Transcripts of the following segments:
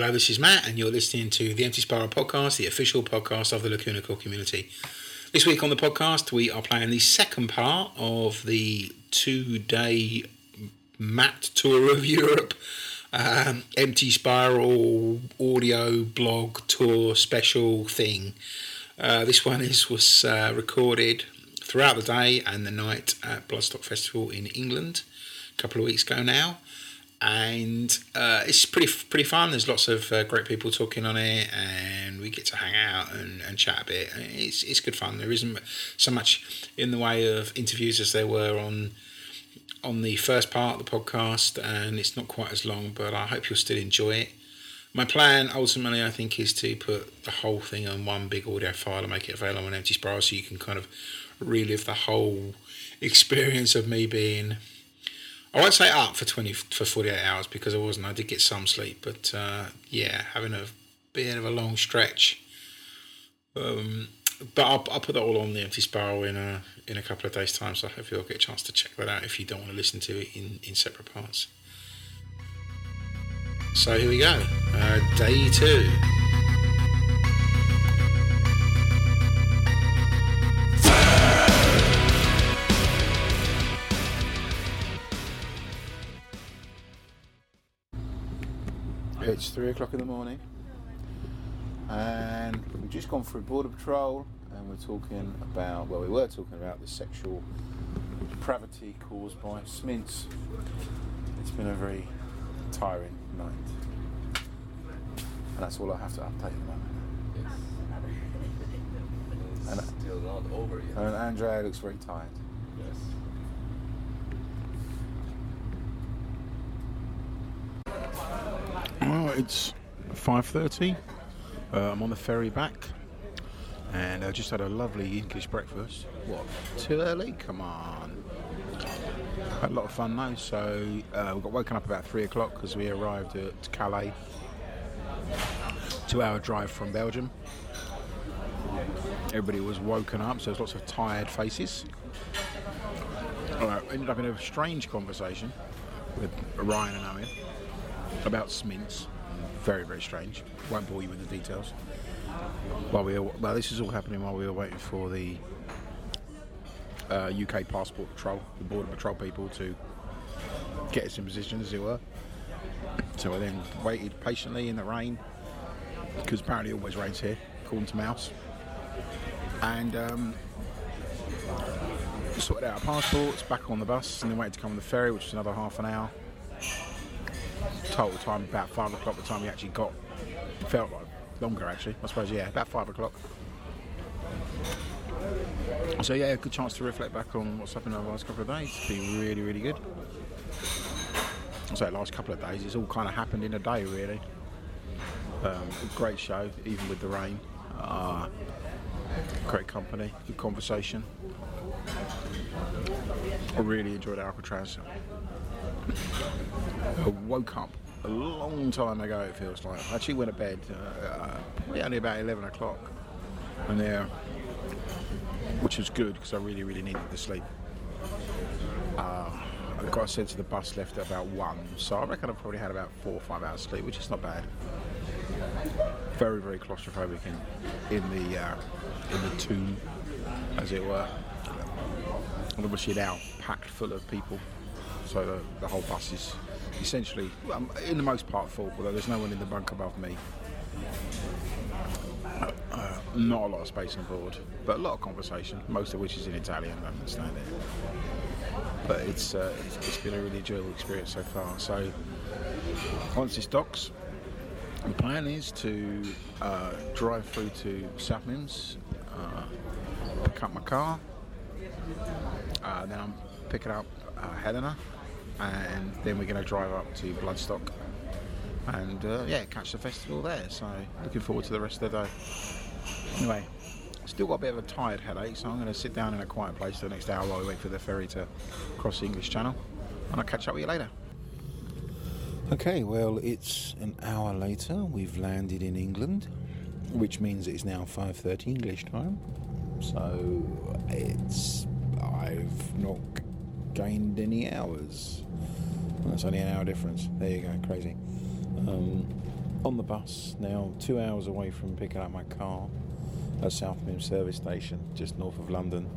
Hello, this is Matt, and you're listening to the Empty Spiral podcast, the official podcast of the Lacuna Coil community. This week on the podcast, we are playing the second part of the two day Matt tour of Europe, um, Empty Spiral audio blog tour special thing. Uh, this one is was uh, recorded throughout the day and the night at Bloodstock Festival in England a couple of weeks ago now and uh, it's pretty pretty fun. There's lots of uh, great people talking on it, and we get to hang out and, and chat a bit. It's it's good fun. There isn't so much in the way of interviews as there were on on the first part of the podcast, and it's not quite as long. But I hope you'll still enjoy it. My plan ultimately, I think, is to put the whole thing on one big audio file and make it available on Empty Spiral, so you can kind of relive the whole experience of me being I won't say up for twenty for forty eight hours because I wasn't. I did get some sleep, but uh, yeah, having a bit of a long stretch. Um, but I'll, I'll put that all on the empty spiral in a in a couple of days' time. So I hope you'll get a chance to check that out if you don't want to listen to it in in separate parts. So here we go, uh, day two. It's three o'clock in the morning, and we've just gone through border patrol, and we're talking about well, we were talking about the sexual depravity caused by Smints. It's been a very tiring night, and that's all I have to update at the moment. It's And- still not over yet. And Andrea looks very tired. yes. Well, it's five thirty. Uh, I'm on the ferry back, and I just had a lovely English breakfast. What? Too early? Come on. Had a lot of fun though. So uh, we got woken up about three o'clock because we arrived at Calais, two-hour drive from Belgium. Everybody was woken up, so there's lots of tired faces. All right, ended up in a strange conversation with Ryan and Owen about Smints. Very, very strange. Won't bore you with the details. While we, were, well, this is all happening while we were waiting for the uh, UK passport patrol, the border patrol people, to get us in position, as it were. So I then waited patiently in the rain, because apparently it always rains here, according to Mouse. And um, sorted out our passports, back on the bus, and then waited to come on the ferry, which was another half an hour total time about five o'clock. The time we actually got felt like longer actually. I suppose yeah, about five o'clock. So yeah, a good chance to reflect back on what's happened over the last couple of days. It's been really, really good. So the last couple of days, it's all kind of happened in a day really. Um, great show, even with the rain. Uh, great company, good conversation. I really enjoyed Alcatraz. I woke up a long time ago. It feels like. I actually went to bed uh, uh, probably only about eleven o'clock, and there, which was good because I really, really needed the sleep. Uh, I got a sense of the bus left at about one, so I reckon I've probably had about four or five hours sleep, which is not bad. Very, very claustrophobic in in the uh, in the tomb, as it were. And obviously now packed full of people so the, the whole bus is essentially, um, in the most part, full. Although there's no one in the bunk above me. Uh, not a lot of space on board, but a lot of conversation. Most of which is in Italian. I understand it, but it's uh, it's, been a really enjoyable experience so far. So once this docks, the plan is to uh, drive through to South Mimms, uh, pick up my car, uh, then I'm picking up Helena, and then we're going to drive up to Bloodstock and uh, yeah, catch the festival there. So looking forward to the rest of the day. Anyway, still got a bit of a tired headache, so I'm going to sit down in a quiet place for the next hour while we wait for the ferry to cross the English Channel, and I'll catch up with you later. Okay, well, it's an hour later. We've landed in England, which means it's now 5:30 English time. So it's I've not gained any hours. That's only an hour difference. There you go, crazy. Um, on the bus now, two hours away from picking up my car at South Mimms service station, just north of London.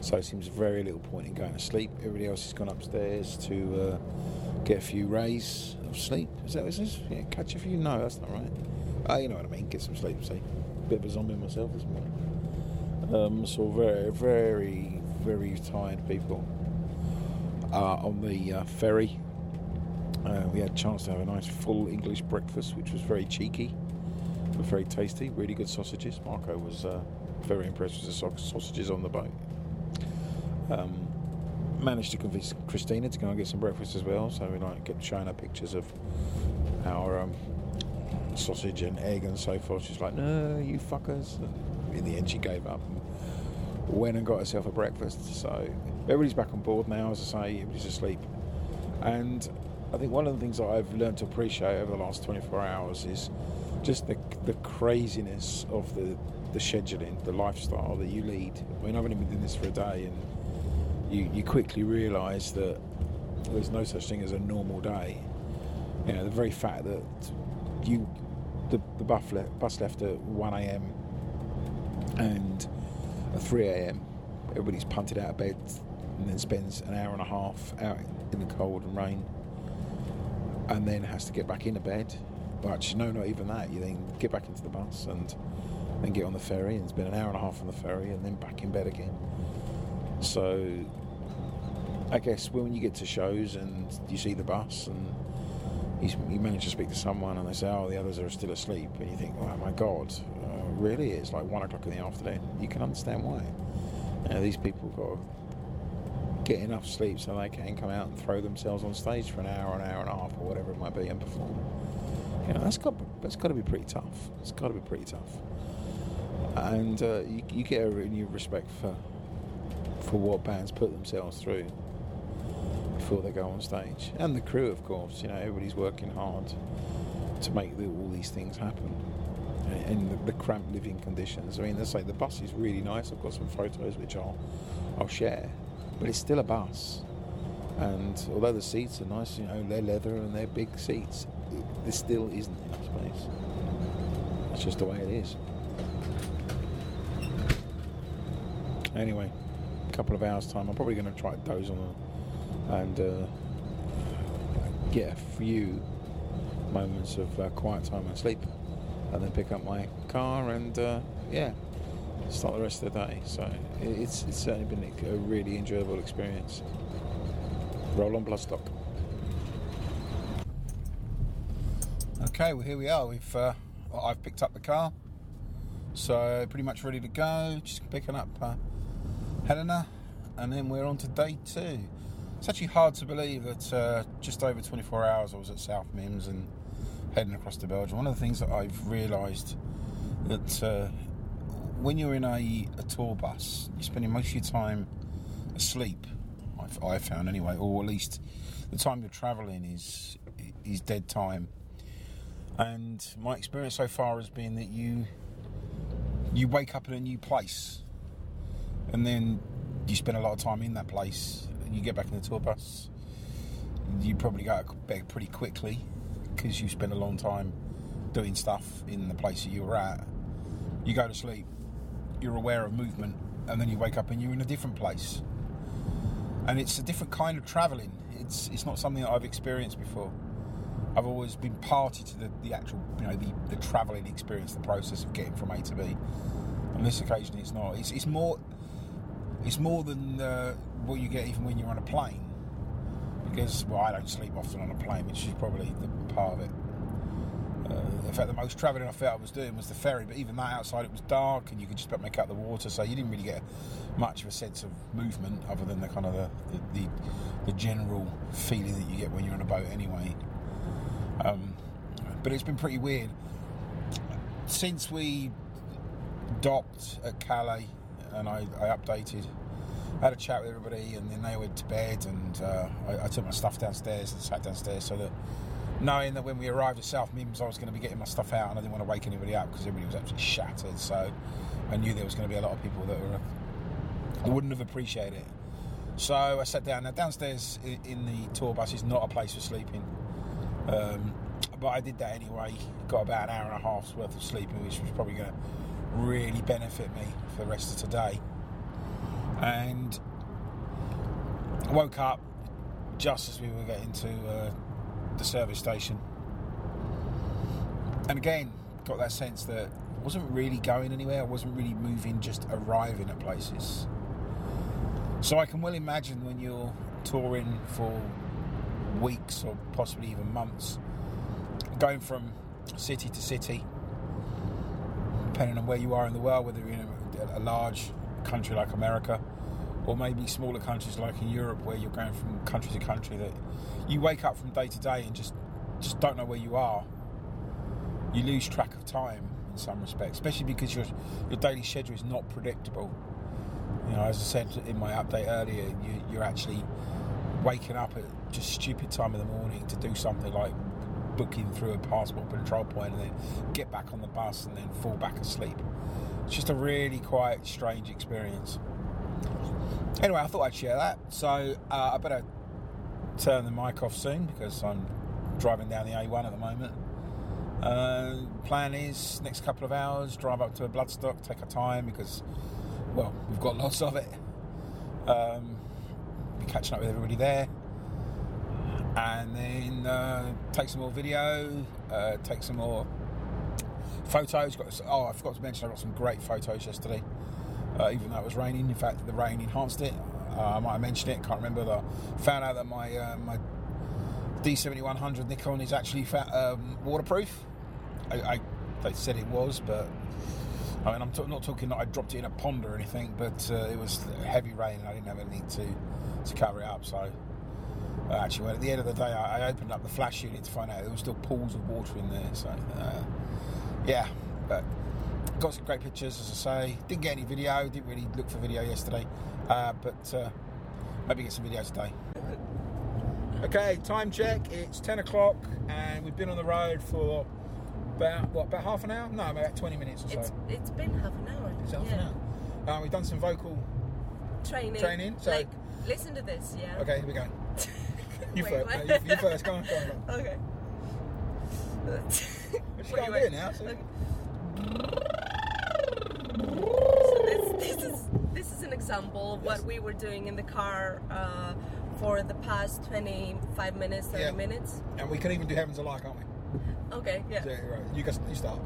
So it seems very little point in going to sleep. Everybody else has gone upstairs to uh, get a few rays of sleep. Is that what it is? Yeah, catch a few? No, that's not right. Oh, you know what I mean. Get some sleep. See, bit of a zombie myself this morning. Um, so very, very, very tired people on the uh, ferry. Uh, we had a chance to have a nice full English breakfast, which was very cheeky, but very tasty. Really good sausages. Marco was uh, very impressed with the sausages on the boat. Um, managed to convince Christina to go and get some breakfast as well. So we like kept showing her pictures of our um, sausage and egg and so forth. She's like, "No, you fuckers!" In the end, she gave up and went and got herself a breakfast. So everybody's back on board now. As I say, everybody's asleep, and I think one of the things that I've learned to appreciate over the last 24 hours is just the the craziness of the the scheduling, the lifestyle that you lead. I mean, I've only been doing this for a day, and you, you quickly realise that there's no such thing as a normal day. You know, the very fact that you the, the bus, bus left at 1 a.m. and at 3 a.m. everybody's punted out of bed and then spends an hour and a half out in the cold and rain and then has to get back into bed. But no, not even that. You then get back into the bus and then get on the ferry and spend an hour and a half on the ferry and then back in bed again. So I guess when you get to shows and you see the bus and you manage to speak to someone and they say, oh, the others are still asleep, and you think, oh my God, really? is like one o'clock in the afternoon. You can understand why. You know, these people got to get enough sleep so they can come out and throw themselves on stage for an hour, an hour and a half, or whatever it might be, and perform. You know, that's got that's got to be pretty tough. It's got to be pretty tough. And uh, you, you get a renewed respect for for what bands put themselves through before they go on stage. And the crew, of course, you know, everybody's working hard to make the, all these things happen. And the, the, cramped living conditions. I mean, let's say the bus is really nice. I've got some photos which I'll, I'll share, but it's still a bus. And although the seats are nice, you know, they're leather and they're big seats, there still isn't enough space. That's just the way it is. Anyway, a couple of hours' time, I'm probably going to try to doze on and uh, get a few moments of uh, quiet time and sleep, and then pick up my car and uh, yeah, start the rest of the day. So it's, it's certainly been a really enjoyable experience. Roll on Bloodstock. Okay, well here we are. We've uh, I've picked up the car, so pretty much ready to go. Just picking up uh, Helena, and then we're on to day two. It's actually hard to believe that uh, just over 24 hours I was at South Mimms and heading across to Belgium. One of the things that I've realised that uh, when you're in a, a, tour bus, you're spending most of your time asleep. I've, I've found anyway, or at least the time you're travelling is is dead time. And my experience so far has been that you you wake up in a new place, and then you spend a lot of time in that place you get back in the tour bus, you probably go bed pretty quickly because you spend a long time doing stuff in the place that you were at. You go to sleep, you're aware of movement, and then you wake up and you're in a different place. And it's a different kind of travelling. It's it's not something that I've experienced before. I've always been party to the, the actual, you know, the, the travelling experience, the process of getting from A to B. On this occasion, it's not. It's, it's more it's more than uh, what you get even when you're on a plane. Because, well, I don't sleep often on a plane, which is probably the part of it. Uh, in fact, the most travelling I felt I was doing was the ferry, but even that outside it was dark and you could just about make out the water, so you didn't really get much of a sense of movement other than the kind of the, the, the, the general feeling that you get when you're on a boat anyway. Um, but it's been pretty weird. Since we docked at Calais and I, I updated. I had a chat with everybody, and then they went to bed, and uh, I, I, took my stuff downstairs and sat downstairs so that knowing that when we arrived at South Mimms, I was going to be getting my stuff out, and I didn't want to wake anybody up because everybody was absolutely shattered. So I knew there was going to be a lot of people that were I wouldn't have appreciated it. So I sat down. Now downstairs in the tour bus is not a place for sleeping. Um, but I did that anyway. Got about an hour and a half's worth of sleeping, which was probably going to really benefit me for the rest of today. And woke up just as we were getting to uh, the service station. And again, got that sense that I wasn't really going anywhere. I wasn't really moving, just arriving at places. So I can well imagine when you're touring for weeks or possibly even months, going from city to city, depending on where you are in the world, whether you're in a large country like America or maybe smaller countries like in Europe where you're going from country to country that you wake up from day to day and just just don't know where you are. You lose track of time in some respects, especially because your your daily schedule is not predictable. You know, as I said in my update earlier, you, you're actually waking up at just stupid time in the morning to do something like booking through a passport control point and then get back on the bus and then fall back asleep. It's just a really quite strange experience. Anyway, I thought I'd share that. So uh, I better turn the mic off soon because I'm driving down the A1 at the moment. Uh, plan is next couple of hours drive up to a Bloodstock, take our time because, well, we've got lots of it. Um, be catching up with everybody there, and then uh, take some more video, uh, take some more photos. Got oh, I forgot to mention I got some great photos yesterday uh, even though it was raining. In fact, the rain enhanced it. Uh, I might have mentioned it. Can't remember. Though. Found out that my uh, my D7100 Nikon is actually um, waterproof. I, I, they said it was, but I mean, I'm t- not talking that I dropped it in a pond or anything, but uh, it was heavy rain and I didn't have anything to to cover it up. So. Uh, actually, well, at the end of the day, I, I, opened up the flash unit to find out there were still pools of water in there. So, uh, yeah, but got some great pictures, as I say. Didn't get any video, didn't really look for video yesterday, uh, but uh, maybe get some video today. Okay, time check. It's 10 o'clock, and we've been on the road for about what about half an hour? No, about 20 minutes or so. It's, it's been half an hour. It's half yeah. an hour. Uh, we've done some vocal training. Training. So like, listen to this. Yeah. Okay, here we go. you, Wait, first, no, you, you, first. Go on. Go on. Go on. Okay. What's she got to do now? So. Okay. This, is this is an example of what we were doing in the car uh, for the past 25 minutes, 30 yeah. minutes. And we can even do Heaven's a Lie, can't we? Okay, yeah. So, right. You, guys, you start.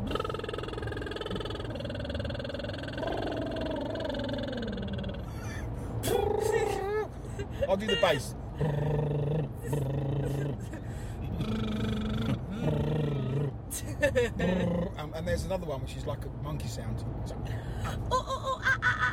I'll do the bass. um, and there's another one which is like a monkey sound. Like, oh, oh, oh,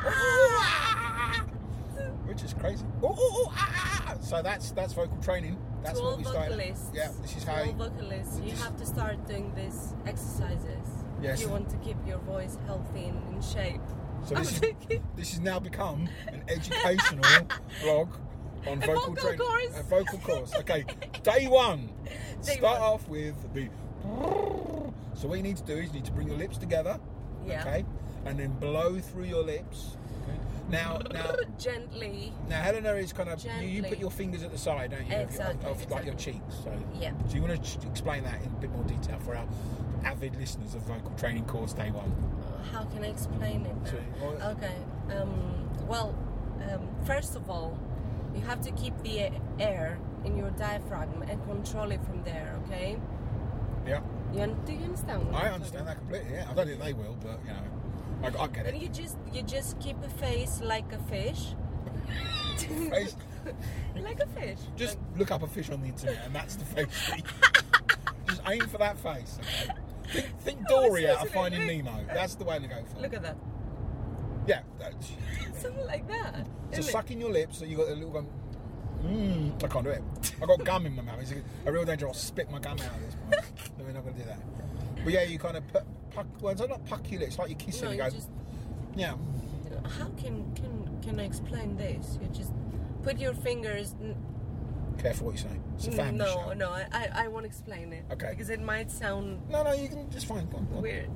which is crazy. Ah, ah, ah. So that's that's vocal training. That's to what we started. Yeah, this is how. All vocalists, you have to start doing these exercises yes. if you want to keep your voice healthy and in shape. So this is, this has now become an educational blog on a vocal, vocal training. Course. A vocal course. Okay, day one. Day start one. off with the so what you need to do is you need to bring your lips together. Yeah. Okay. And then blow through your lips. Okay. Now, now, gently. Now, Helena is kind of you, you, put your fingers at the side, don't you? Exactly. Of, of, exactly. like your cheeks. So yeah. So you want to explain that in a bit more detail for our avid listeners of vocal training course day one. How can I explain it? So, well, okay. Um, well, um, first of all, you have to keep the air in your diaphragm and control it from there. Okay. Yeah. You, do you understand? I understand that completely. Yeah, I don't think they will, but you know, I, I get it. And you just you just keep a face like a fish. face. like a fish. Just like... look up a fish on the internet, and that's the face. just aim for that face. Okay? Think, think Dory out of Finding Nemo. That's the way to go for. Look at that. Yeah. that's Something like that. So sucking your lips, so you got a little. Mm, I can't do it. I got gum in my mouth. It's a, a real danger. I'll spit my gum out at this point. no, we're not going to do that. But yeah, you kind of put, puck. Well, it's not puck your lips. Like you're kissing. No, you, you just, yeah. How can can can I explain this? You just put your fingers. Careful what you say. It's a family no, show. No, I, I won't explain it. Okay. Because it might sound. No, no, you can just find. Go on, go on. Weird.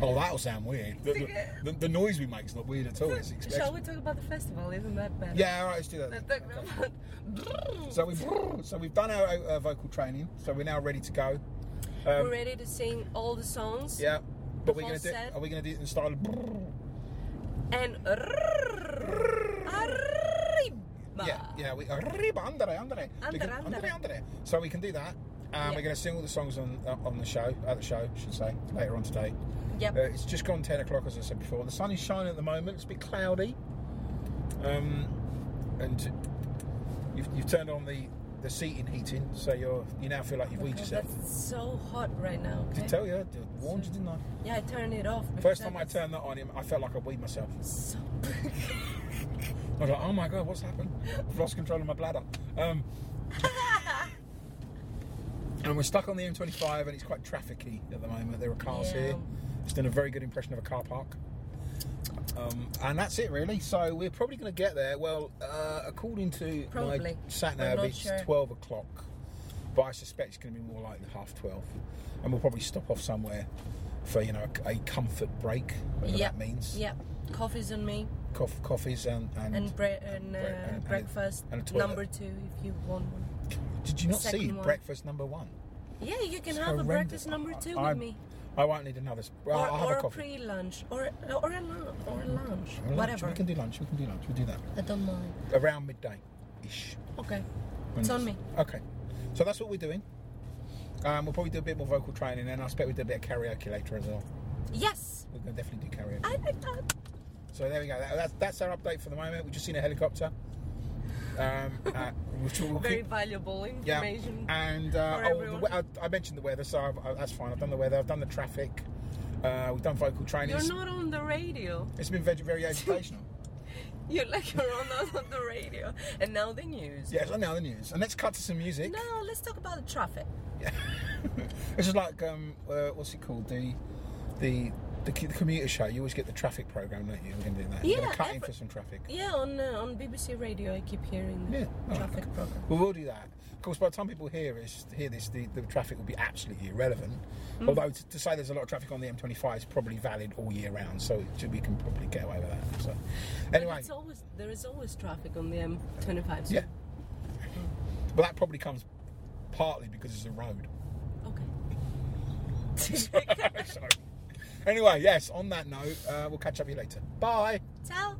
Oh, that'll sound weird. The, the, the, noise we make is not weird at all. Shall we talk about the festival? Isn't that better? Yeah, all right, let's do that. Let's talk about- So we've so we've done our uh, vocal training. So we're now ready to go. Um, We're ready to sing all the songs. yeah, but we're gonna do. set. Are we gonna do it in style? And arriba. Yeah, yeah. We arriba, andere, andere. We can- Andere, andere. andere. So we can do that. Um, Yeah. We're going to sing all the songs on uh, on the show, at the show, I should say, later on today. Yep. Uh, it's just gone 10 o'clock, as I said before. The sun is shining at the moment. It's a bit cloudy. Um, and you've, you've turned on the, the seating heating, so you're you now feel like you've weed yourself. That's so hot right now. Did Okay? I tell you? I warned you, didn't I? Yeah, I turned it off. First time I turned that on him, I felt like I weed myself. So I was like, oh my god, what's happened? I've lost control of my bladder. Um, and we're stuck on the M25 and it's quite trafficy at the moment. There are cars Yeah. here. It's done a very good impression of a car park. Um, and that's it really. So we're probably going to get there. Well, uh, according to Probably. my sat nav, it's sure. 12 12 o'clock. But I suspect it's going to be more like half 12. And we'll probably stop off somewhere for, you know, a, a comfort break, whatever Yep. that means. Yep. Coffee's on me. Coff- coffees and, and, And, bre- and, uh, and- and breakfast and number two if you want one. Did you the not see one. breakfast number one? Yeah, you can It's have a breakfast number two I, with me. I won't need another. or I'll have or a coffee. pre-lunch. Or, or, a, lu- or a lunch. Or lunch. Whatever. We can do lunch. We can do lunch. We'll do that I don't mind. around midday, ish. Okay. It's on me. Okay, so that's what we're doing. Um, we'll probably do a bit more vocal training, and I expect we do a bit of karaoke later as well. Yes. We're going to definitely do karaoke. I like that. So there we go. That, that's, that's our update for the moment. We've just seen a helicopter. Um, uh, Very valuable Yeah, information. and uh, oh, the, I, I mentioned the weather, so I've, I, that's fine. I've done the weather. I've done the traffic. Uh, we've done vocal training. You're not on the radio. It's been very, very educational. You're like you're on, on the radio. And now the news. yes, I know the news. And let's cut to some music. No, let's talk about the traffic. Yeah. it's just like um, uh, what's it called? The the the, the commuter show. You always get the traffic program, don't you? We're do that. You're Yeah, gonna cut in for some traffic. Yeah, on uh, on BBC Radio, I keep hearing the Yeah, all right. traffic program. Well, we'll do that. Of course, by the time people hear this, hear this, the, the traffic will be absolutely irrelevant. Mm. Although to, to say there's a lot of traffic on the M25 is probably valid all year round, so we can probably get away with that. So, anyway, it's always there is always traffic on the M25. So yeah. But that probably comes partly because it's a road. Okay. so, anyway, yes. On that note, uh, we'll catch up with you later. Bye. Ciao.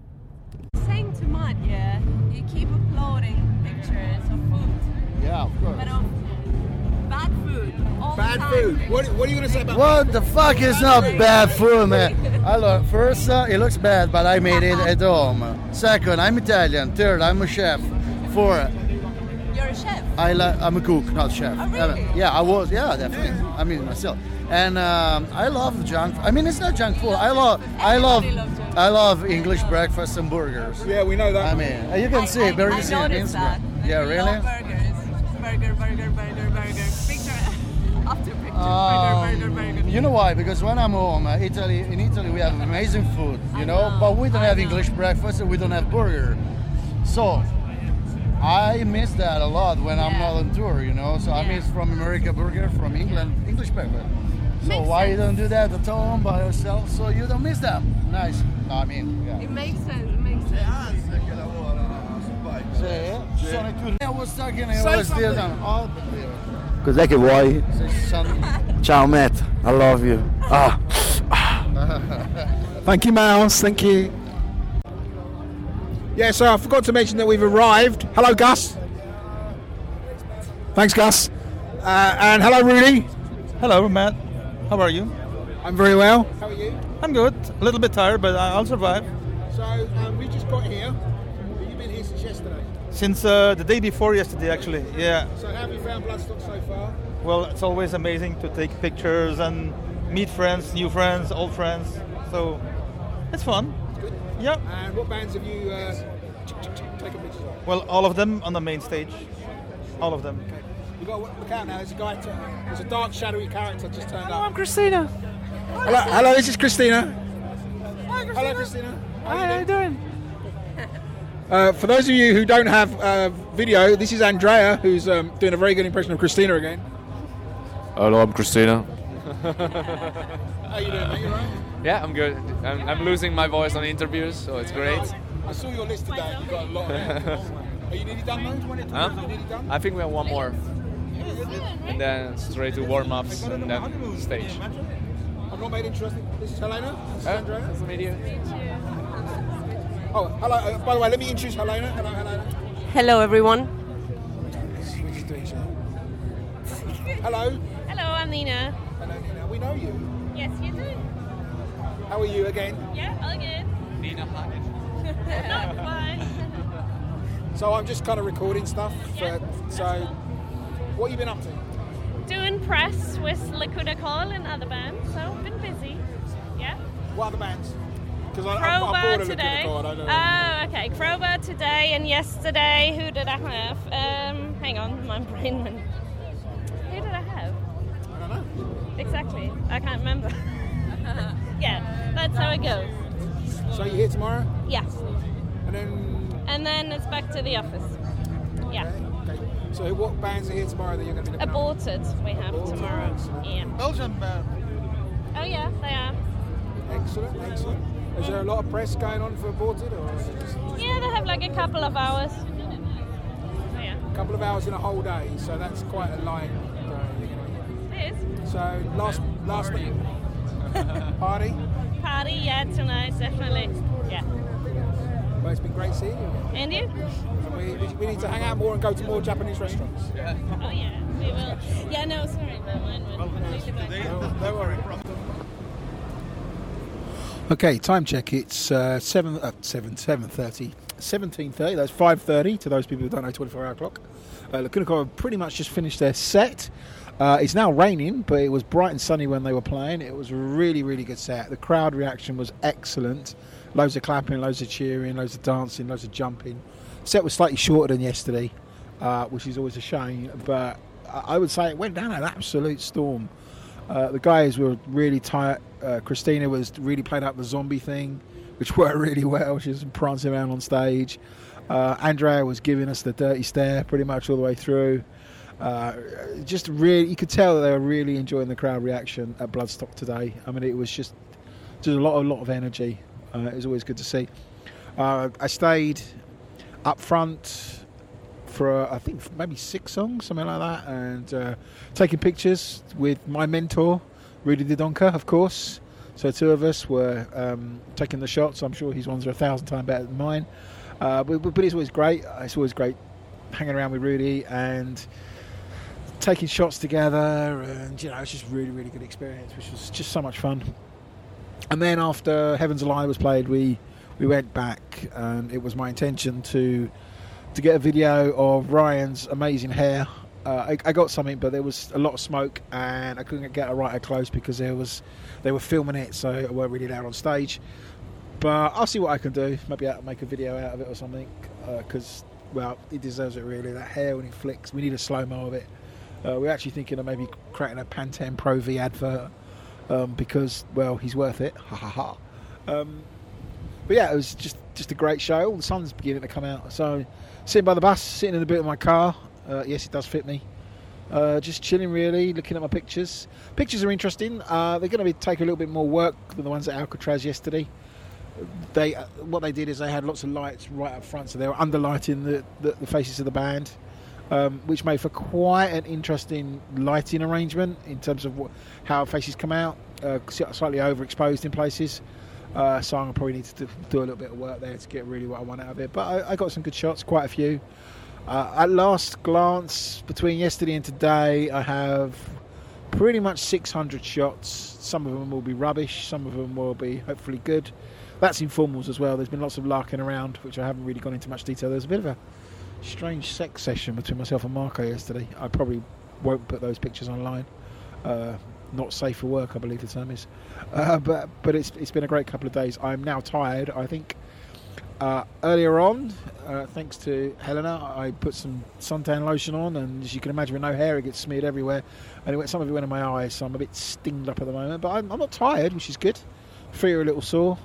Saying to Matt, yeah, you keep uploading pictures of food, Yeah, of course. but of bad food. All the Bad time. food. What, what are you going to say about? What the fuck is not bad food, man? Allora, first, uh, it looks bad, but I made it at home. Second, I'm Italian. Third, I'm a chef. Four, You're a chef. I li- I'm a cook, not chef. Oh, really? Uh, yeah, I was. Yeah, definitely. I mean, myself. And um, I love junk. I mean, it's not junk food. I love. I love. Everybody loves junk I love English breakfast and burgers. Yeah, we know that. I mean, you can I, see I, it. Very I easy on that. Instagram. Yeah, You really. love burgers. Burger, burger, burger, burger. Picture after picture. Um, burger, burger, burger. You know why? Because when I'm home, uh, Italy, in Italy, we have amazing food, you know, know, but we don't I have know. English breakfast and we don't have burger. So I miss that a lot when I'm not on tour, you know. So I miss from America burger, from England English breakfast. So Makes why you don't do that at home by yourself so you don't miss them? Nice. I mean, yeah. It makes sense. It makes sense. Sì, sono i turni. I was talking, I was still something. Oh, Cos'è che vuoi? Ciao Matt, I love you. Ah. Thank you, Mouse. Thank you. Yeah, so I forgot to mention that we've arrived. Hello, Gus. Thanks, Gus. Uh, and hello, Rudy. Hello, Matt. How are you? I'm very well. How are you? I'm good. A little bit tired, but I- I'll survive. So um, we just got here. You've been here since yesterday. Since uh, the day before yesterday, actually. Yeah. So how have you found Bloodstock so far? Well, it's always amazing to take pictures and meet friends, new friends, old friends. So it's fun. Good. Yeah. And what bands have you uh, taken pictures of? Well, all of them on the main stage. All of them. You've got to look out now. There's a guy. To, there's a dark, shadowy character just turned Hello, I'm up. Christina. Hello, hello. This is Christina. Hi, Christina. Hello, Christina. Hi, how you doing? Uh, for those of you who don't have uh, video, this is Andrea, who's um, doing a very good impression of Christina again. Hello, I'm Christina. How are you doing, mate? You all right? Yeah, I'm good. I'm, I'm losing my voice on interviews, so it's great. I saw your list today. You've got a lot. Are you nearly done though? Huh? Are you nearly done? I think we have one more, and then straight to warm ups and then stage. I've not made interesting. This is Helena. This is Uh, Andrea. nice to meet you. Oh, hello. Uh, by the way, let me introduce Helena. Hello, Helena. Hello, everyone. Switch to each other. Hello. Hello, I'm Nina. Hello, Nina. We know you. Yes, you do. How are you again? Yeah, all good. Nina, Not. So I'm just kind of recording stuff. For, so, what have you been up to? Doing press with Lacuna Coil and other bands, so been busy. Yeah. What other bands? Because I, Crowbar bored of looking today. God. I don't know. Oh, okay. Crowbar today and yesterday. Who did I have? Um, hang on, my brain went. Who did I have? I don't know. Exactly. I can't remember. yeah, that's how it goes. So you here tomorrow, Yeah. and then And then it's back to the office. Yeah. okay. So what bands are here tomorrow that you're going to be looking Aborted we have Aborted. tomorrow. Yeah. Belgian band. Oh yeah, they are. Excellent, excellent. Is there a lot of press going on for Aborted, or is it just Yeah, they have like a couple of hours. Oh, yeah. a couple of hours in a whole day? So that's quite a light day. It is. So last last party. Party, yeah, tonight, definitely. Yeah. Well, it's been great seeing you. And you? We, we, we need to hang out more and go to more Japanese restaurants. Oh yeah, we will. Yeah, no, sorry, but mine went completely blank. Don't worry. Okay, time check. It's uh, seven, uh, seven, seven thirty, seventeen thirty. That's five thirty to those people who don't know twenty-four hour clock. Uh, have pretty much just finished their set. Uh, it's now raining, but it was bright and sunny when they were playing. It was a really, really good set. The crowd reaction was excellent. Loads of clapping, loads of cheering, loads of dancing, loads of jumping. Set was slightly shorter than yesterday, uh, which is always a shame. But I would say it went down an absolute storm. Uh, the guys were really tight. Uh, Christina was really playing up the zombie thing, which worked really well. She was prancing around on stage. Uh, Andrea was giving us the dirty stare pretty much all the way through. Uh, just really, you could tell that they were really enjoying the crowd reaction at Bloodstock today. I mean, it was just just a lot, a lot of energy. Uh, it was always good to see. Uh, I stayed up front for I think maybe six songs, something like that, and uh, taking pictures with my mentor, Rudy Didonka, of course. So two of us were um, taking the shots. I'm sure his ones are a thousand times better than mine. Uh, but, but it's always great. It's always great hanging around with Rudy and taking shots together, and you know, it's just really, really good experience, which was just so much fun. And then after Heaven's a Lie was played, we we went back, and it was my intention to to get a video of Ryan's amazing hair. Uh, I, I got something, but there was a lot of smoke, and I couldn't get a writer close because there was they were filming it, so I weren't really allowed on stage. But I'll see what I can do. Maybe I'll make a video out of it or something, because well, he deserves it really. That hair when he flicks, we need a slow mo of it. Uh, we're actually thinking of maybe creating a Pantene Pro V advert um, because, well, he's worth it. Ha ha ha. Um, but yeah, it was just just a great show. All the sun's beginning to come out, so sitting by the bus, sitting in the boot of my car. Uh, yes, it does fit me. Uh, just chilling, really, looking at my pictures. Pictures are interesting. Uh, they're going to be take a little bit more work than the ones at Alcatraz yesterday. They uh, what they did is they had lots of lights right up front, so they were underlighting the, the, the faces of the band, um, which made for quite an interesting lighting arrangement in terms of how faces come out. Uh, slightly overexposed in places. Uh, so I'm probably need to do, do a little bit of work there to get really what I want out of it. But I, I got some good shots, quite a few. Uh, at last glance, between yesterday and today, I have pretty much 600 shots. Some of them will be rubbish, some of them will be hopefully good. That's informals as well. There's been lots of larking around, which I haven't really gone into much detail. There's a bit of a strange sex session between myself and Marco yesterday. I probably won't put those pictures online. Uh, not safe for work, I believe the term is. Uh, but but it's it's been a great couple of days. I'm now tired. I think uh, earlier on, uh, thanks to Helena, I put some suntan lotion on, and as you can imagine, with no hair, it gets smeared everywhere, and some of it went in my eyes, so I'm a bit stinged up at the moment. But I'm, I'm not tired, which is good. Feet are a little sore,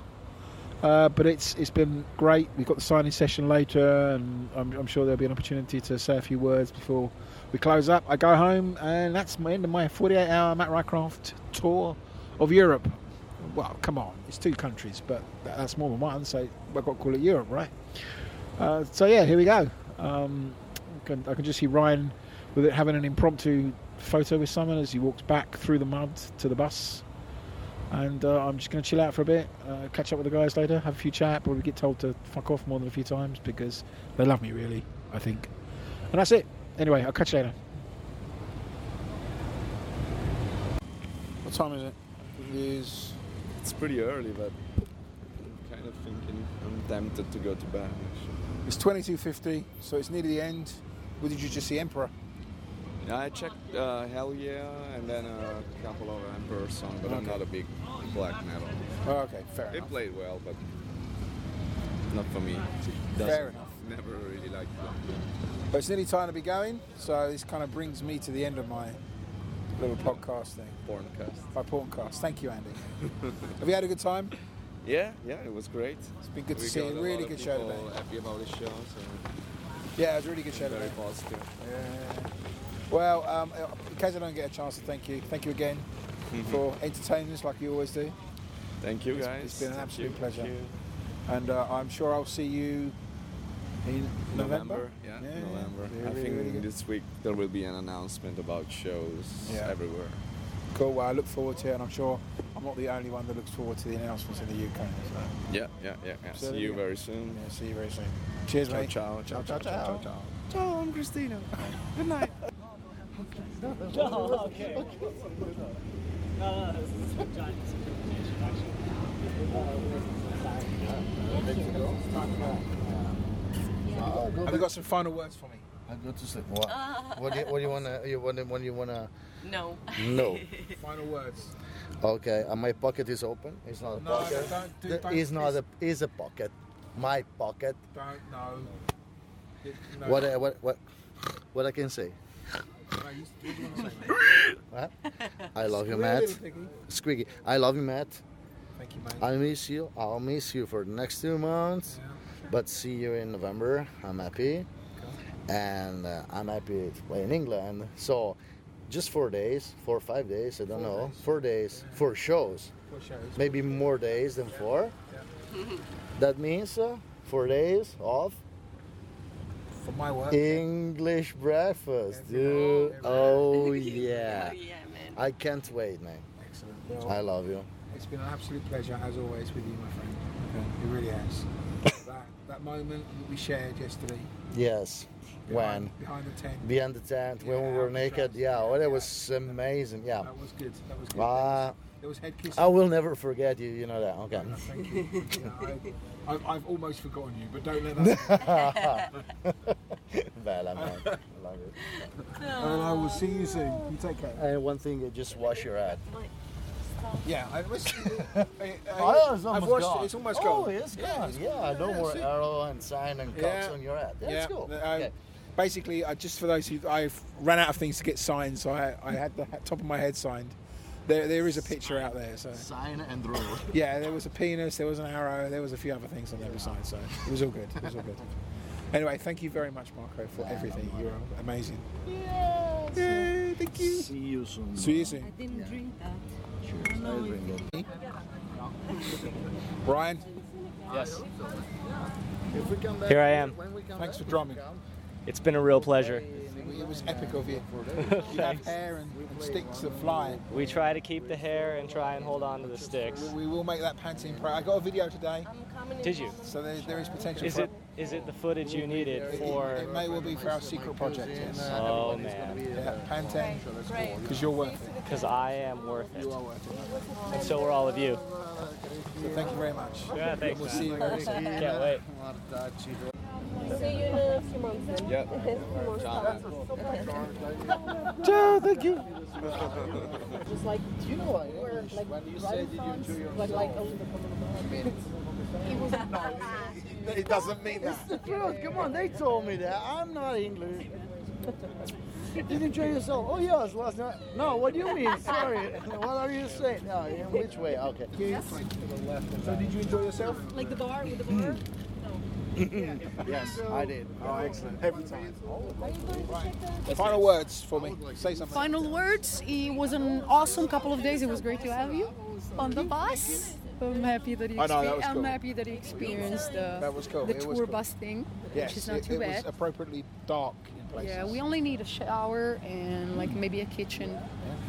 uh, but it's it's been great. We've got the signing session later, and I'm, I'm sure there'll be an opportunity to say a few words before we close up. I go home, and that's my end of my 48-hour Matt Rycroft tour of Europe. Well, come on, it's two countries, but that's more than one, so we've got to call it Europe, right? Uh, so yeah, here we go. Um, I, can, I can just see Ryan with it having an impromptu photo with someone as he walks back through the mud to the bus. And uh, I'm just going to chill out for a bit, uh, catch up with the guys later, have a few chat, probably get told to fuck off more than a few times because they love me, really, I think. And that's it. Anyway, I'll catch you later. What time is it? It is. It's pretty early, but I'm kind of thinking I'm tempted to go to bed. Actually. It's 22.50, so it's nearly the end. What did you just see, Emperor? Yeah, I checked uh, Hellyeah and then a couple of Emperor songs, but I'm not a big black metal. Oh, okay, fair It enough. played well, but not for me. Fair enough. Never really liked black But it's nearly time to be going, so this kind of brings me to the end of my little podcast thing. Porncast. My porncast. Thank you, Andy. Have you had a good time? Yeah, yeah, it was great. It's been good to see you. a Really good show today. Happy about the show, so Yeah, it was a really good show very today. positive. Yeah. Well, um, in case I don't get a chance to thank you, thank you again for entertaining us like you always do. Thank you, It's- guys. it's been an Thank absolute you, pleasure. thank you. And uh, I'm sure I'll see you in November. Yeah, Yeah, November. really, I think really this week there will be an announcement about shows Yeah. everywhere. Cool. Well, I look forward to it, and I'm sure I'm not the only one that looks forward to the announcements in the UK. So. Yeah, yeah, yeah. yeah. So See you you very soon. Yeah, see you very soon. Cheers, Ciao, mate. ciao, ciao, ciao, ciao, ciao, ciao. Ciao, I'm Christina. Good night. okay. No, no, this is Johnny's Have you got some final words for me? I go to sleep. What? what do you, what do you wanna? You wanna? What do you wanna? No. No. Final words. Okay. Uh, my pocket is open. It's not a No, pocket. don't do- The- don't- it's not a. Is a pocket. My pocket. Don't know. No. What? I, what? What? What I can say? No, you- what do you want to say, mate? Huh? I love you, Squeaky Matt. piggy. Squeaky. I love you, Matt. Thank you, mate. I miss you. I'll miss you for the next two months. But see you in November. I'm happy. And uh, I'm happy to play in England. So just four days, four or five days, I don't Four know. days. Four days, four shows. Four shows. Maybe more days than four. That means uh, four days off For my work. English breakfast, Every dude. night, every Oh yeah. yeah, man. I can't wait, man. Excellent. Well, I love you. It's been an absolute pleasure, as always, with you, my friend. Okay, it really has. That, that moment that we shared yesterday. Yes. When? Behind, behind the tent. Behind the tent, when we were naked. dressed. Yeah, well, Yeah. that was amazing. Yeah. That was good. That was good. Uh, there was head kissing. I will never forget you. You know that. Okay. Thank you. Yeah, I, I've, I've almost forgotten you, but don't let that. Bella, man. I love it. and I will see you soon. You take care. And one thing, you just wash your head. Yeah, I was. Yeah, it's I've almost watched gone. It, it's almost gone. oh, gone. it's Yeah, gone. it's Yeah, no Yeah, more arrow and sign and cocks on your head. That's yeah. cool. Okay. Basically, I, just for those who I ran out of things to get signed, so I, I had the top of my head signed. There, there is a picture out there. So Sign and draw. yeah, there was a penis, there was an arrow, there was a few other things on the other side. So it was all good. It was all good. Anyway, thank you very much, Marco, for everything. You're amazing. Yes. Yay, thank you. See you soon. See you soon. I didn't drink that. Cheers. I drink it. Ryan, Yes. If we come back Here I am. When we come thanks back, for drumming. It's been a real pleasure. It was epic of you. You have hair and, and sticks that fly. We try to keep the hair and try and hold on to the sticks. We will make that Pantene Pro. I got a video today, I'm coming in Did you? so there, there is potential Is for it is it the footage you needed for? it may well be for our secret project. Yes. Oh man, Yeah, Pantene, because you're worth it. Because I am worth it, You are worth it. and so are all of you. So thank you very much. Yeah, thanks. We'll man. see you very soon. Can't wait. See you in a few months then. Yeah. A few more Ciao. times. Ciao, thank you. Just like, Do you know what? we're like When you right say did you France, enjoy but like yourself? a little bit. It doesn't mean It's the truth. Come on, they told me that. I'm not English. Did you enjoy yourself? Oh yes, last night. No, what do you mean? Sorry. what are you saying? No, in which way? Okay. So did you enjoy yourself? Like the bar with the bar? Mm-hmm. yes, I did. Oh, excellent. Every time. Final words for me. Say something. Final words. It was an awesome couple of days. It was great to have you on the bus. I'm happy that you. I know, that exper- was I'm happy that you experienced the, That was cool. the It tour was cool. bus thing, Yes, which is not it, too it bad. was appropriately dark in places. Yeah, we only need a shower and like maybe a kitchen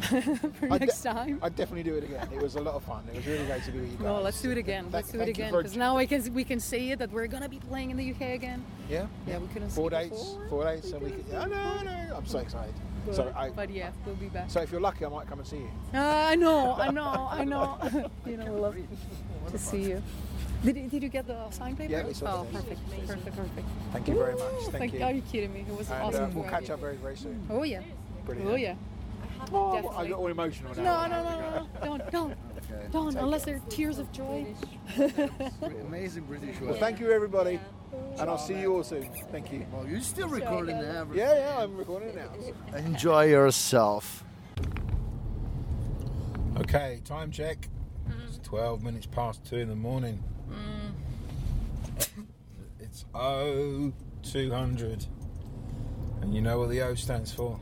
for I next de- time. I'd definitely do it again. It was a lot of fun. It was really great to be with you guys. No, let's do it again. Thank- let's do it again because now I can we can say it that we're gonna be playing in the UK again. Yeah? Yeah, we couldn't Four see days. before. Four days. So we could. I no, know. I'm so excited. But, So I. but yeah, we'll be back. So if you're lucky, I might come and see you. Uh, I know, I know, I know. you know, we love to see you. Did, you- did you get the signed paper? Yeah, we saw Oh, it. perfect, perfect, perfect. Thank you very much. Thank Like, you. Are you kidding me? It was And awesome. uh, we'll catch up very, very soon. Oh yeah. Brilliant. Oh yeah. Oh, I Definitely. got all emotional No, now. no, no, no, don't, don't, don't, unless they're tears of joy. Amazing British Well, thank you, everybody. And I'll see you all soon. Thank you. Well, you're still recording now. Yeah, yeah, I'm recording now. Enjoy yourself. Okay, time check. It's 12 minutes past 2 in the morning. Mm. It's O 200. And you know what the O stands for?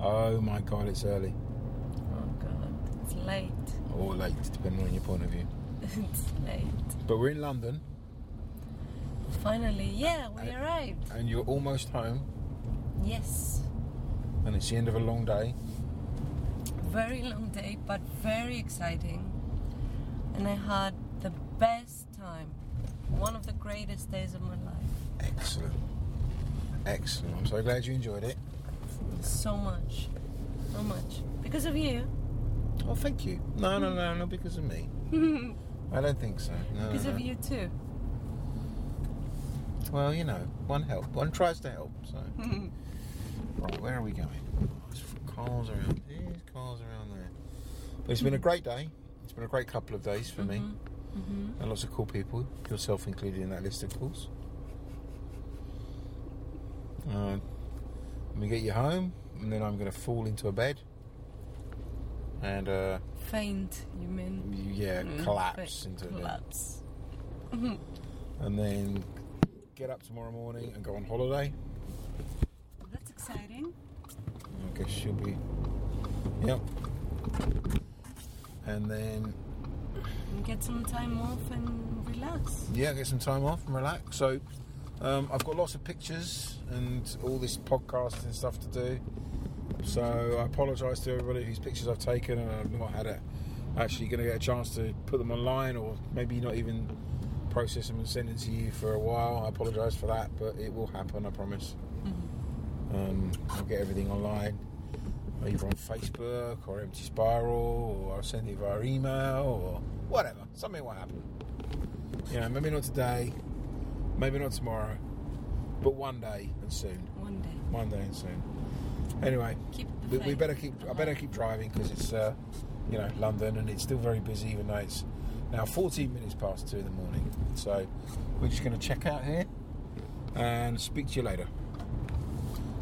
Oh my god, it's early. Oh God, it's late. Or late, depending on your point of view. it's late. But we're in London Finally, yeah, we I- arrived. and you're almost home, Yes, and it's the end of a long day. very long day, but very exciting. And I had the best time. One of the greatest days of my life. Excellent. Excellent. I'm so glad you enjoyed it. So much, so much because of you. Oh, thank you. No, no, no, not because of me. I don't think so. No, because no, of no. you too. Well, you know, one help. One tries to help. So, right, where are we going? There's cars around here, cars around there. But it's been a great day. Been a great couple of days for me. Mm-hmm. And lots of cool people, yourself included in that list, of course. Uh, let me get you home, and then I'm going to fall into a bed. And, uh, Faint, you mean? yeah, Mm, collapse into a collapse. And then get up tomorrow morning and go on holiday. That's exciting. I guess she'll be. Yep. And then, get some time off and relax. yeah, get some time off and relax. So, um, I've got lots of pictures and all this podcast and stuff to do. So, I apologise to everybody whose pictures I've taken and I've not had a, actually going to get a chance to put them online or maybe not even process them and send it to you for a while. I apologise for that, but it will happen, I promise. Um, I'll get everything online, either on Facebook or Empty Spiral, or I'll send it via email or whatever. Something will happen. You know, maybe not today, maybe not tomorrow, but one day and soon. One day. One day and soon. Anyway, we, we better keep. I better keep driving because it's, uh, you know, London and it's still very busy, even though it's now 14 minutes past two in the morning. So we're just going to check out here and speak to you later.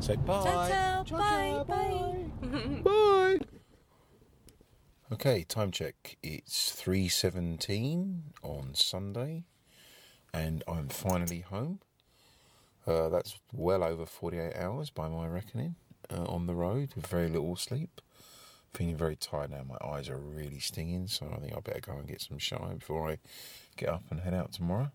Say bye. Ciao. Bye, bye. Bye. Okay, time check. It's 3:17 on Sunday and I'm finally home. Uh, that's well over 48 hours by my reckoning uh, on the road with very little sleep. Feeling very tired now. My eyes are really stinging, so I think I better go and get some shine before I get up and head out tomorrow.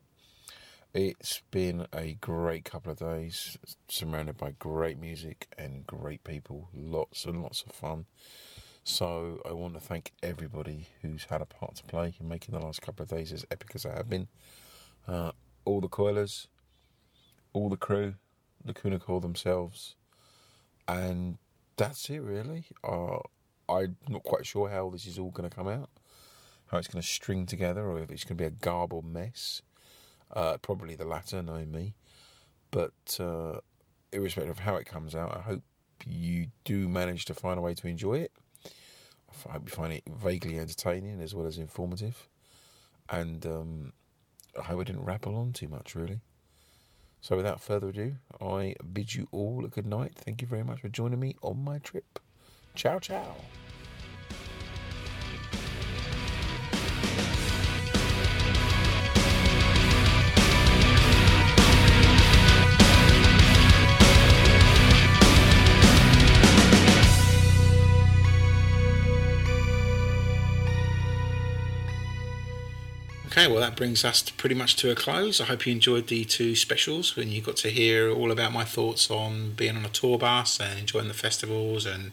It's been a great couple of days, surrounded by great music and great people, lots and lots of fun. So I want to thank everybody who's had a part to play in making the last couple of days as epic as they have been. Uh, all the coilers, all the crew, Lacuna Coil themselves, and that's it really. Uh, I'm not quite sure how this is all going to come out, how it's going to string together, or if it's going to be a garbled mess. Uh, probably the latter, knowing me. But uh, irrespective of how it comes out, I hope you do manage to find a way to enjoy it. I hope you find it vaguely entertaining as well as informative. And um, I hope I didn't rattle on too much, really. So without further ado, I bid you all a good night. Thank you very much for joining me on my trip. Ciao, ciao. Okay, well, that brings us pretty much to a close. I hope you enjoyed the two specials when you got to hear all about my thoughts on being on a tour bus and enjoying the festivals and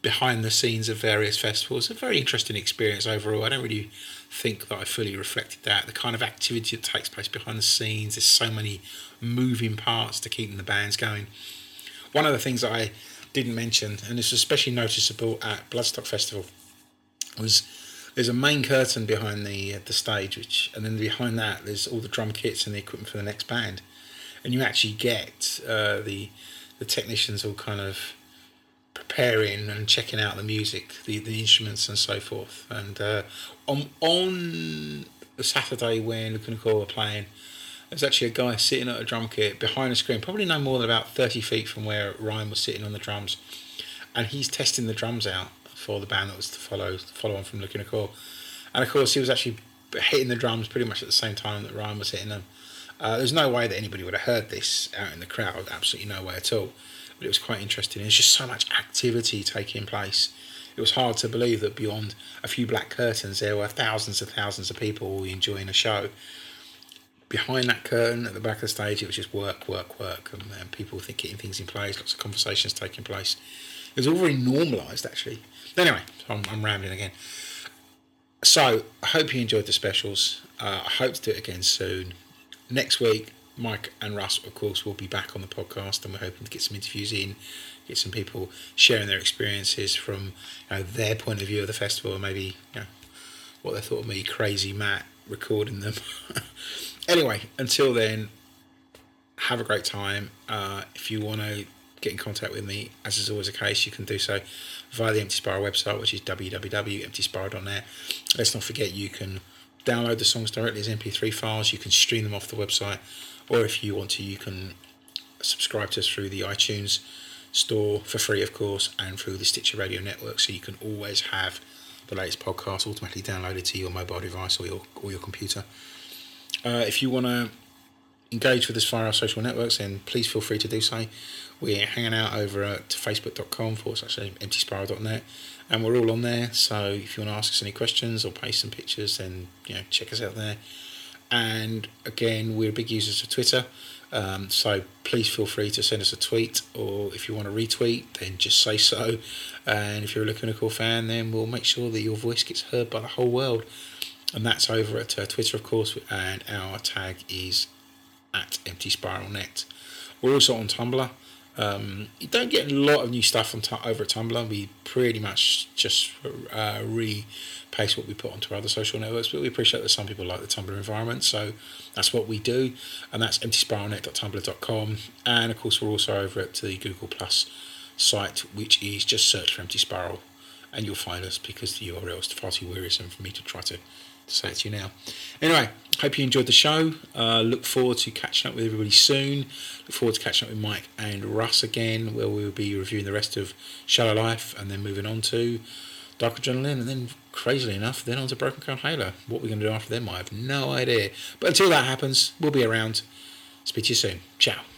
behind the scenes of various festivals. A very interesting experience overall. I don't really think that I fully reflected that. The kind of activity that takes place behind the scenes, there's so many moving parts to keeping the bands going. One of the things that I didn't mention, and it's especially noticeable at Bloodstock Festival, was there's a main curtain behind the uh, the stage, which and then behind that there's all the drum kits and the equipment for the next band, and you actually get uh, the the technicians all kind of preparing and checking out the music, the, the instruments and so forth. And uh, on on the Saturday when Lacuna were playing, there's actually a guy sitting at a drum kit behind a screen, probably no more than about 30 feet from where Ryan was sitting on the drums, and he's testing the drums out for the band that was to follow follow on from Lacuna Coil. And of course, he was actually hitting the drums pretty much at the same time that Ryan was hitting them. Uh, there's no way that anybody would have heard this out in the crowd, absolutely no way at all. But it was quite interesting. There's just so much activity taking place. It was hard to believe that beyond a few black curtains, there were thousands and thousands of people enjoying a show. Behind that curtain at the back of the stage, it was just work, work, work, and, and people think getting things in place, lots of conversations taking place. It was all very normalised, actually. Anyway, I'm, I'm rambling again. So I hope you enjoyed the specials. Uh, I hope to do it again soon. Next week, Mike and Russ, of course, will be back on the podcast, and we're hoping to get some interviews in, get some people sharing their experiences from you know, their point of view of the festival, and maybe you know, what they thought of me, crazy Matt, recording them. anyway, until then, have a great time. Uh, if you want to get in contact with me, as is always the case, you can do so via the Empty Spiral website, which is www.emptyspiral.net. Let's not forget you can download the songs directly as MP3 files, you can stream them off the website, or if you want to, you can subscribe to us through the iTunes store for free, of course, and through the Stitcher Radio Network, so you can always have the latest podcast automatically downloaded to your mobile device or your or your computer. Uh, if you want to engage with us via our social networks, then please feel free to do so. We're hanging out over at facebook.com forward slash emptyspiral.net and we're all on there. So if you want to ask us any questions or post some pictures, then you know check us out there. And again, we're big users of Twitter, um, so please feel free to send us a tweet, or if you want to retweet, then just say so. And if you're a Lacuna Coil fan, then we'll make sure that your voice gets heard by the whole world. And that's over at uh, Twitter, of course, and our tag is at Empty Spiral Net. We're also on Tumblr. Um, you don't get a lot of new stuff on t- over at Tumblr. We pretty much just uh, repaste what we put onto other social networks, but we appreciate that some people like the Tumblr environment, so that's what we do, and that's emptyspiralnet.tumblr.com. And of course, we're also over at the Google Plus site, which is just search for Empty Spiral, and you'll find us because the URL is far too wearisome for me to try to say it to you now. Anyway, hope you enjoyed the show. Uh, look forward to catching up with everybody soon. Look forward to catching up with Mike and Russ again, where we'll be reviewing the rest of Shallow Life and then moving on to Dark Adrenaline and then, crazily enough, then on to Broken Crown Halo. What we're going to do after them, I have no idea. But until that happens, we'll be around. Speak to you soon. Ciao.